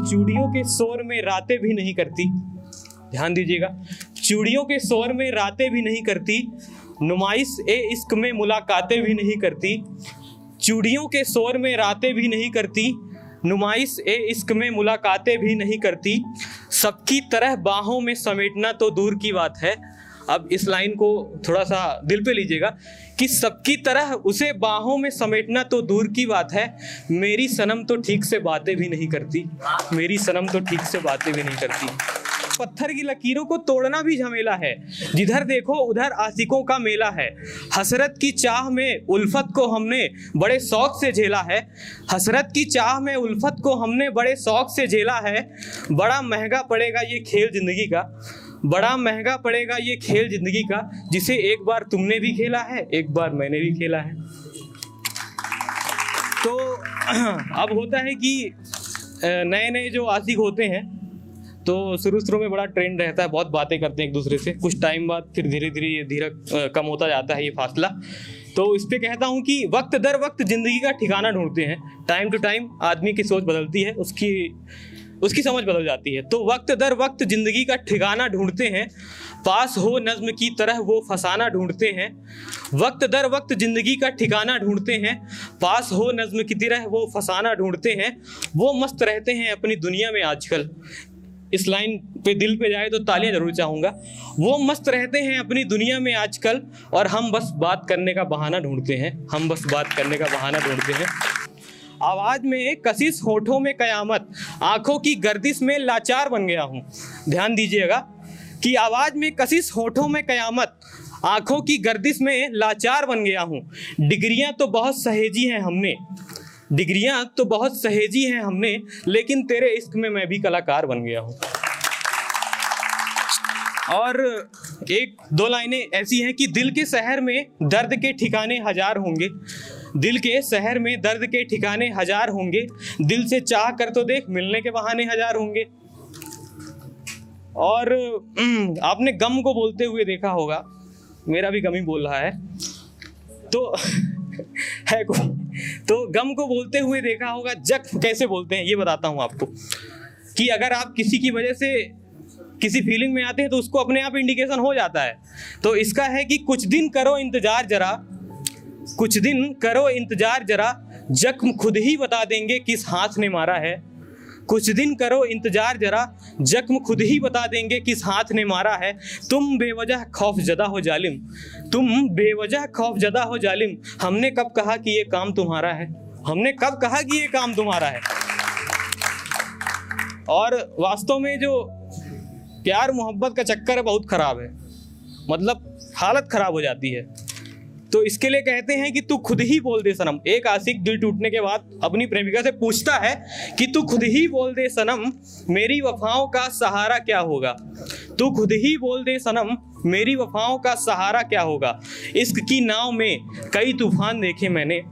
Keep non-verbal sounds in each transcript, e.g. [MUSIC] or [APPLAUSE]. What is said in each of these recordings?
चूड़ियों के शोर में रातें भी नहीं करती। ध्यान दीजिएगा, चूड़ियों के शोर में रातें भी नहीं करती, नुमाइश ए इश्क में मुलाकातें भी नहीं करती, चूड़ियों के शोर में रातें भी नहीं करती, नुमाइश ए इश्क में मुलाकातें भी नहीं करती। सबकी तरह बाहों में समेटना तो दूर की बात है अब इस लाइन को थोड़ा सा दिल पे लीजिएगा कि सबकी तरह उसे बाहों में समेटना तो दूर की बात है, मेरी सनम तो ठीक से बातें भी नहीं करती। मेरी सनम तो ठीक से बातें भी नहीं करती। पत्थर की लकीरों को तोड़ना भी झमेला है, जिधर देखो उधर आशिकों का मेला है। हसरत की चाह में उल्फत को हमने बड़े शौक से झेला है। हसरत की चाह में उल्फत को हमने बड़े शौक से झेला है। बड़ा महँगा पड़ेगा ये खेल ज़िंदगी का। बड़ा महँगा पड़ेगा ये खेल ज़िंदगी का, जिसे एक बार तुमने भी खेला है, एक बार मैंने भी खेला है। तो [CLEARS THROAT] अब होता है कि नए नए जो आशिक होते हैं तो शुरू शुरू में बड़ा ट्रेंड रहता है, बहुत बातें करते हैं एक दूसरे से। कुछ टाइम बाद फिर धीरे धीरे ये धीरे कम होता जाता है ये फासला। तो इस पर कहता हूँ कि वक्त दर वक्त ज़िंदगी का ठिकाना ढूंढते हैं। टाइम टू टाइम आदमी की सोच बदलती है, उसकी उसकी समझ बदल जाती है। तो वक्त दर वक्त ज़िंदगी का ठिकाना ढूंढते हैं, पास हो नज्म की तरह वो फसाना ढूंढते हैं, वक्त दर वक्त ज़िंदगी का ठिकाना ढूंढते हैं, पास हो नज्म की तरह वो फसाना ढूंढते हैं, वो मस्त रहते हैं अपनी दुनिया में आजकल। इस लाइन पे दिल पे जाए तो तालियाँ ज़रूर चाहूँगा। वो मस्त रहते हैं अपनी दुनिया में आजकल और हम बस बात करने का बहाना ढूंढते हैं, हम बस बात करने का बहाना ढूंढते हैं। आवाज़ में कशिश होठों में कयामत, आँखों की गर्दिश में लाचार बन गया हूँ। ध्यान दीजिएगा कि आवाज़ में कशिश होठों में कयामत, आँखों की गर्दिश में लाचार बन गया हूँ। डिग्रियाँ तो बहुत सहेजी हैं हमने, डिग्रियाँ तो बहुत सहेजी हैं हमने, लेकिन तेरे इश्क में मैं भी कलाकार बन गया हूँ। और एक दो लाइनें ऐसी हैं कि दिल के शहर में दर्द के ठिकाने हज़ार होंगे। दिल के शहर में दर्द के ठिकाने हज़ार होंगे। दिल से चाह कर तो देख, मिलने के बहाने हज़ार होंगे। और आपने गम को बोलते हुए देखा होगा, मेरा भी गम ही बोल रहा है। तो [LAUGHS] है कोई? तो गम को बोलते हुए देखा होगा जख्म कैसे बोलते हैं, ये बताता हूँ आपको। कि अगर आप किसी की वजह से किसी फीलिंग में आते हैं तो उसको अपने आप इंडिकेशन हो जाता है। तो इसका है कि कुछ दिन करो इंतज़ार जरा कुछ दिन करो इंतज़ार जरा, जख्म खुद ही बता देंगे किस हाथ ने मारा है। कुछ दिन करो इंतज़ार जरा, जख्म खुद ही बता देंगे किस हाथ ने मारा है। तुम बेवजह खौफ जदा हो जालिम, तुम बेवजह खौफ जदा हो जालिम। हमने कब कहा कि ये काम तुम्हारा है? हमने कब कहा कि ये काम तुम्हारा है? और वास्तव में जो प्यार मोहब्बत का चक्कर है, बहुत ख़राब है। मतलब हालत ख़राब हो जाती है। तो इसके लिए कहते हैं कि तू खुद ही बोल दे सनम। एक आशिक दिल टूटने के बाद अपनी प्रेमिका से पूछता है कि तू खुद ही बोल दे सनम, मेरी वफाओं का सहारा क्या होगा? तू खुद ही बोल दे सनम, मेरी वफाओं का सहारा क्या होगा? इश्क की नाव में कई तूफ़ान देखे मैंने।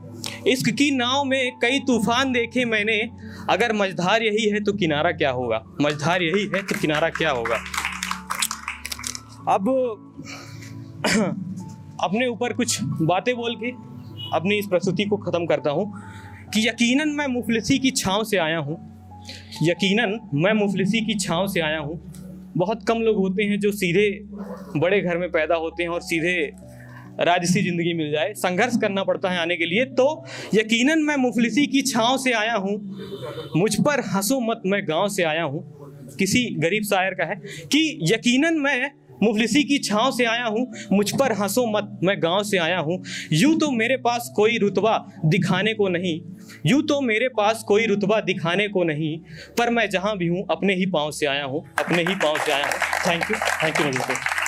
इश्क की नाव में कई तूफ़ान देखे मैंने। अगर मझधार यही है तो किनारा क्या होगा? मझधार यही है तो किनारा क्या होगा? अब [CLEARS THROAT] [CLEARS THROAT] अपने ऊपर कुछ बातें बोल के अपनी इस प्रस्तुति को ख़त्म करता हूँ कि यकीनन मैं मुफलिसी की छाँव से आया हूँ। यकीनन मैं मुफलिसी की छाँव से आया हूँ। बहुत कम लोग होते हैं जो सीधे बड़े घर में पैदा होते हैं और सीधे राजसी ज़िंदगी मिल जाए, संघर्ष करना पड़ता है आने के लिए। तो यकीनन मैं मुफलिसी की छाँव से आया हूँ। मुझ पर हंसो मत, मैं गाँव से आया हूँ। किसी गरीब शायर का है कि यकीनन मैं मुफलिसी की छाँव से आया हूँ, मुझ पर हंसो मत, मैं गाँव से आया हूँ। यूँ तो मेरे पास कोई रुतबा दिखाने को नहीं, यूँ तो मेरे पास कोई रुतबा दिखाने को नहीं, पर मैं जहाँ भी हूँ, अपने ही पाँव से आया हूँ, अपने ही पाँव से आया हूँ। Thank you thank you